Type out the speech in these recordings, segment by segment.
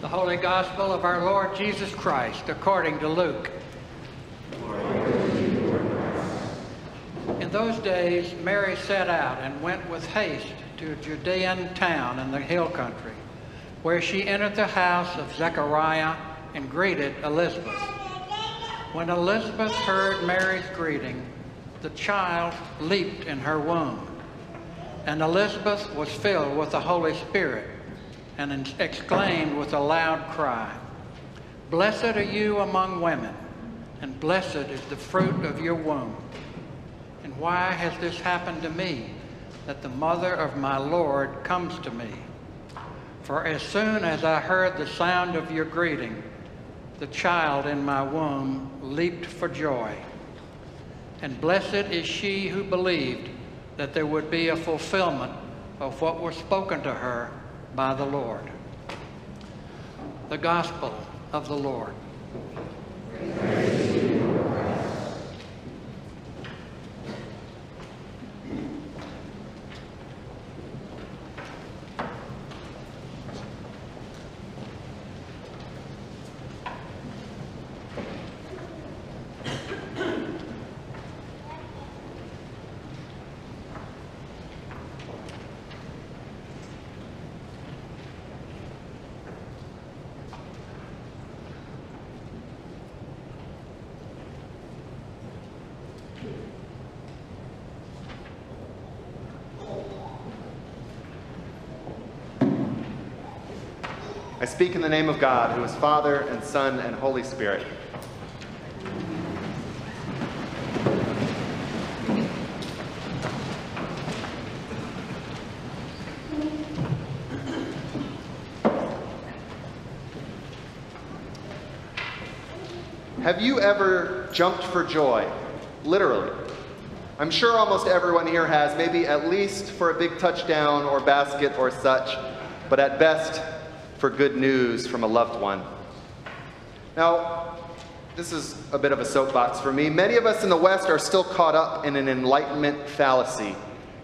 The Holy Gospel of our Lord Jesus Christ according to Luke. In those days, Mary set out and went with haste to a Judean town in the hill country, where she entered the house of Zechariah and greeted Elizabeth. When Elizabeth heard Mary's greeting, the child leaped in her womb, and Elizabeth was filled with the Holy Spirit and exclaimed with a loud cry, Blessed are you among women, and blessed is the fruit of your womb. And why has this happened to me, that the mother of my Lord comes to me? For as soon as I heard the sound of your greeting, the child in my womb leaped for joy. And blessed is she who believed that there would be a fulfillment of what was spoken to her by the Lord. The Gospel of the Lord. I speak in the name of God, who is Father and Son and Holy Spirit. Have you ever jumped for joy? Literally. I'm sure almost everyone here has, maybe at least for a big touchdown or basket or such, but at best, for good news from a loved one. Now, this is a bit of a soapbox for me. Many of us in the West are still caught up in an enlightenment fallacy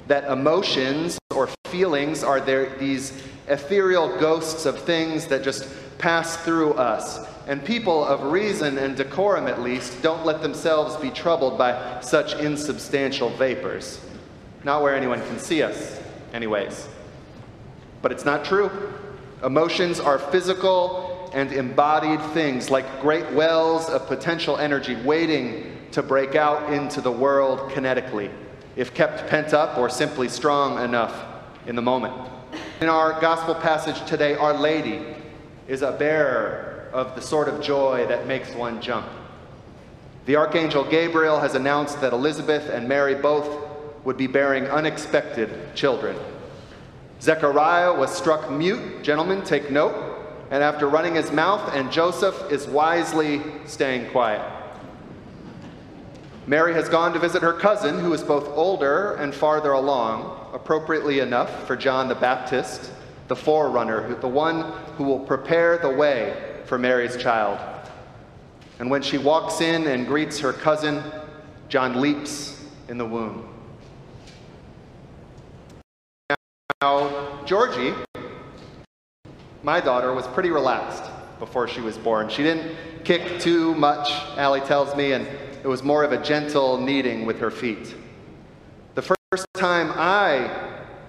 that emotions or feelings are there, these ethereal ghosts of things that just pass through us. And people of reason and decorum, at least, don't let themselves be troubled by such insubstantial vapors. Not where anyone can see us, anyways. But it's not true. Emotions are physical and embodied things like great wells of potential energy waiting to break out into the world kinetically, if kept pent up or simply strong enough in the moment. In our gospel passage today, Our Lady is a bearer of the sort of joy that makes one jump. The Archangel Gabriel has announced that Elizabeth and Mary both would be bearing unexpected children. Zechariah was struck mute, gentlemen, take note, and after running his mouth, and Joseph is wisely staying quiet. Mary has gone to visit her cousin, who is both older and farther along, appropriately enough for John the Baptist, the forerunner, the one who will prepare the way for Mary's child. And when she walks in and greets her cousin, John leaps in the womb. Now, Georgie, my daughter, was pretty relaxed before she was born. She didn't kick too much, Allie tells me, and it was more of a gentle kneading with her feet. The first time I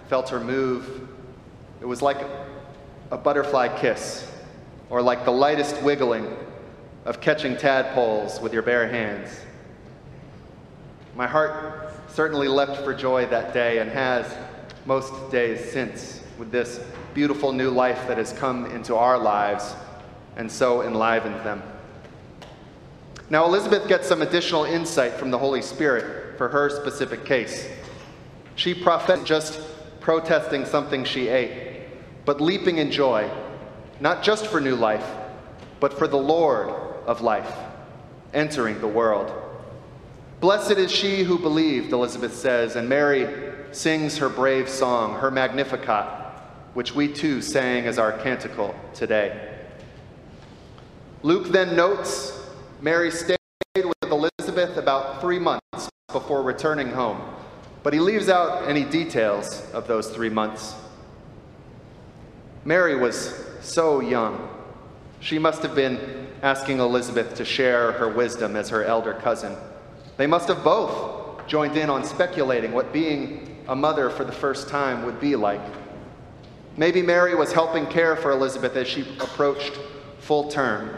felt her move, it was like a butterfly kiss, or like the lightest wiggling of catching tadpoles with your bare hands. My heart certainly leapt for joy that day and has most days since with this beautiful new life that has come into our lives and so enlivened them. Now, Elizabeth gets some additional insight from the Holy Spirit for her specific case. She prophesied just protesting something she ate, but leaping in joy, not just for new life, but for the Lord of life entering the world. Blessed is she who believed, Elizabeth says, and Mary sings her brave song, her Magnificat, which we too sang as our canticle today. Luke then notes Mary stayed with Elizabeth about three months before returning home, but he leaves out any details of those three months. Mary was so young, She must have been asking Elizabeth to share her wisdom as her elder cousin. They must have both joined in on speculating what being a mother for the first time would be like. Maybe Mary was helping care for Elizabeth as she approached full term.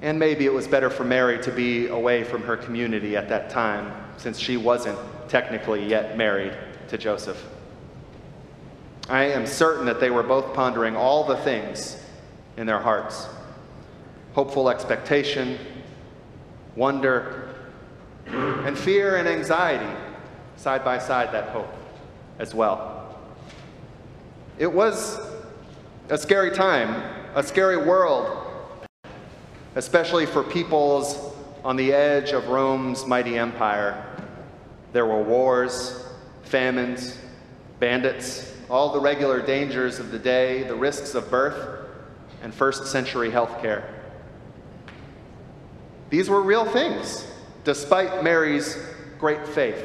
And maybe it was better for Mary to be away from her community at that time, since she wasn't technically yet married to Joseph. I am certain that they were both pondering all the things in their hearts hopeful expectation, wonder, and fear and anxiety side by side that hope as well. It was a scary time, a scary world, especially for peoples on the edge of Rome's mighty empire. There were wars, famines, bandits, all the regular dangers of the day, the risks of birth, and first century healthcare. These were real things, despite Mary's great faith.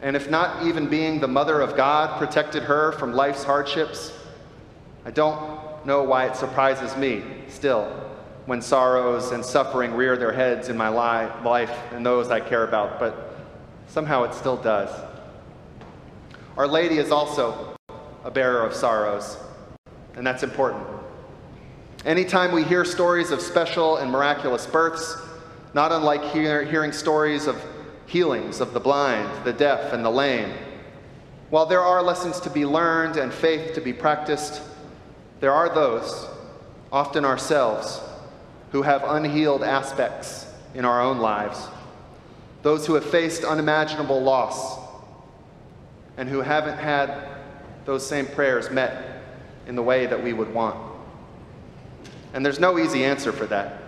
And if not even being the mother of God protected her from life's hardships, I don't know why it surprises me still when sorrows and suffering rear their heads in my li- life and those I care about, but somehow it still does. Our Lady is also a bearer of sorrows, and that's important. Anytime we hear stories of special and miraculous births, not unlike hear, hearing stories of healings of the blind, the deaf, and the lame, while there are lessons to be learned and faith to be practiced, there are those, often ourselves, who have unhealed aspects in our own lives, those who have faced unimaginable loss, and who haven't had those same prayers met in the way that we would want. And there's no easy answer for that.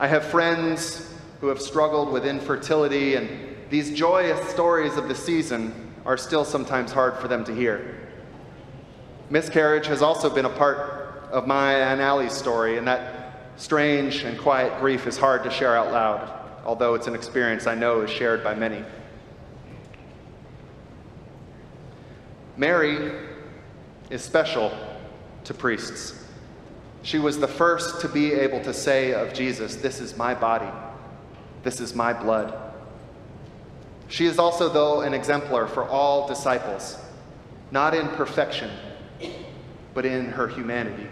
I have friends who have struggled with infertility, and these joyous stories of the season are still sometimes hard for them to hear. Miscarriage has also been a part of my and Allie's story, and that strange and quiet grief is hard to share out loud, although it's an experience I know is shared by many. Mary is special to priests. She was the first to be able to say of Jesus, This is my body, this is my blood. She is also, though, an exemplar for all disciples, not in perfection, but in her humanity.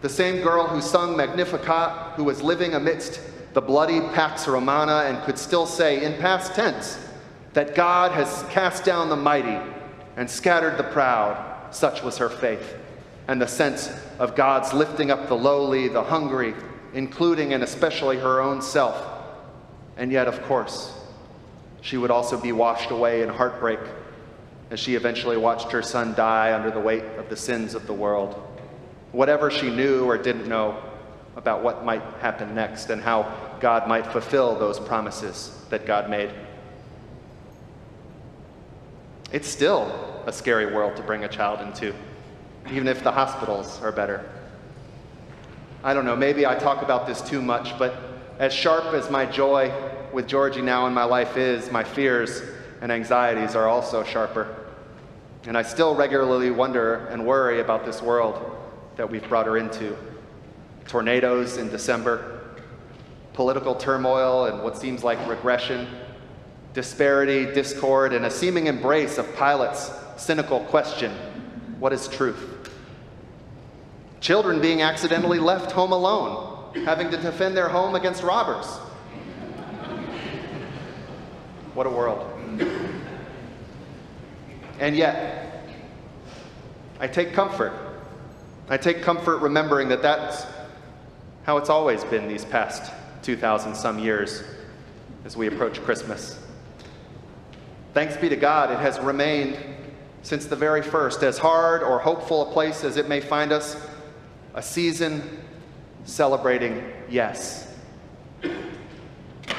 The same girl who sung Magnificat, who was living amidst the bloody Pax Romana and could still say in past tense that God has cast down the mighty and scattered the proud, such was her faith and the sense of God's lifting up the lowly, the hungry, including and especially her own self. And yet, of course, she would also be washed away in heartbreak as she eventually watched her son die under the weight of the sins of the world. Whatever she knew or didn't know about what might happen next and how God might fulfill those promises that God made. It's still a scary world to bring a child into even if the hospitals are better. I don't know, maybe I talk about this too much, but as sharp as my joy with Georgie now in my life is, my fears and anxieties are also sharper. And I still regularly wonder and worry about this world that we've brought her into. Tornadoes in December, political turmoil and what seems like regression, disparity, discord, and a seeming embrace of Pilate's cynical question what is truth? Children being accidentally left home alone, having to defend their home against robbers. What a world. And yet, I take comfort. I take comfort remembering that that's how it's always been these past 2,000 some years as we approach Christmas. Thanks be to God, it has remained since the very first, as hard or hopeful a place as it may find us, a season celebrating yes.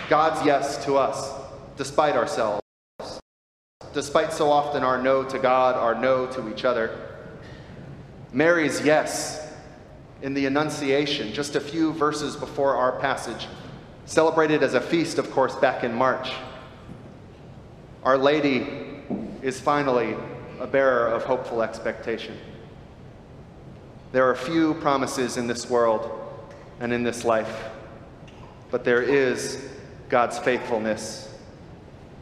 God's yes to us, despite ourselves, despite so often our no to God, our no to each other. Mary's yes in the Annunciation, just a few verses before our passage, celebrated as a feast, of course, back in March. Our Lady is finally a bearer of hopeful expectation. There are few promises in this world and in this life, but there is God's faithfulness.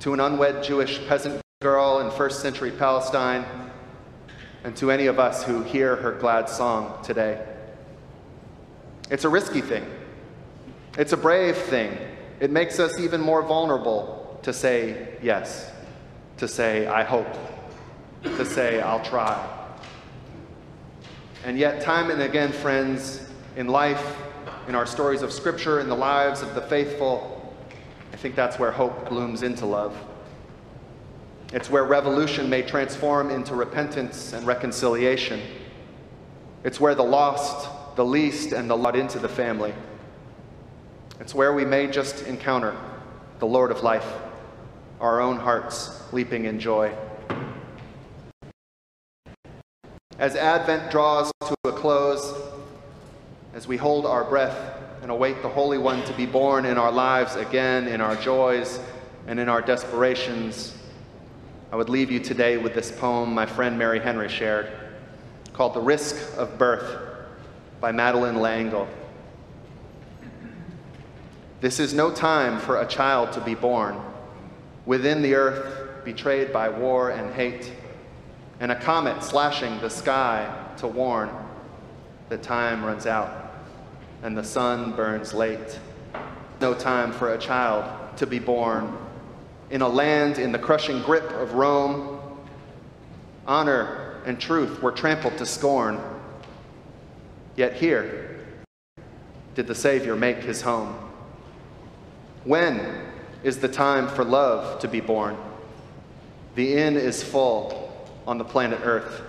To an unwed Jewish peasant girl in first century Palestine, and to any of us who hear her glad song today. It's a risky thing. It's a brave thing. It makes us even more vulnerable to say yes, to say, I hope, to say, I'll try. And yet, time and again, friends, in life, in our stories of Scripture, in the lives of the faithful, I think that's where hope blooms into love. It's where revolution may transform into repentance and reconciliation. It's where the lost, the least, and the lot into the family. It's where we may just encounter the Lord of life, our own hearts leaping in joy. As Advent draws to a close, as we hold our breath and await the Holy One to be born in our lives again, in our joys and in our desperations, I would leave you today with this poem my friend Mary Henry shared called The Risk of Birth by Madeleine L'Engle. This is no time for a child to be born within the earth, betrayed by war and hate, and a comet slashing the sky to warn that time runs out and the sun burns late. No time for a child to be born in a land in the crushing grip of Rome. Honor and truth were trampled to scorn. Yet here did the Savior make his home. When is the time for love to be born? The inn is full on the planet Earth.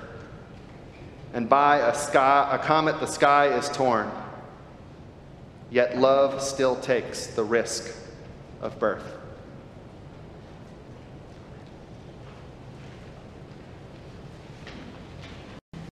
And by a, sky, a comet, the sky is torn. Yet love still takes the risk of birth.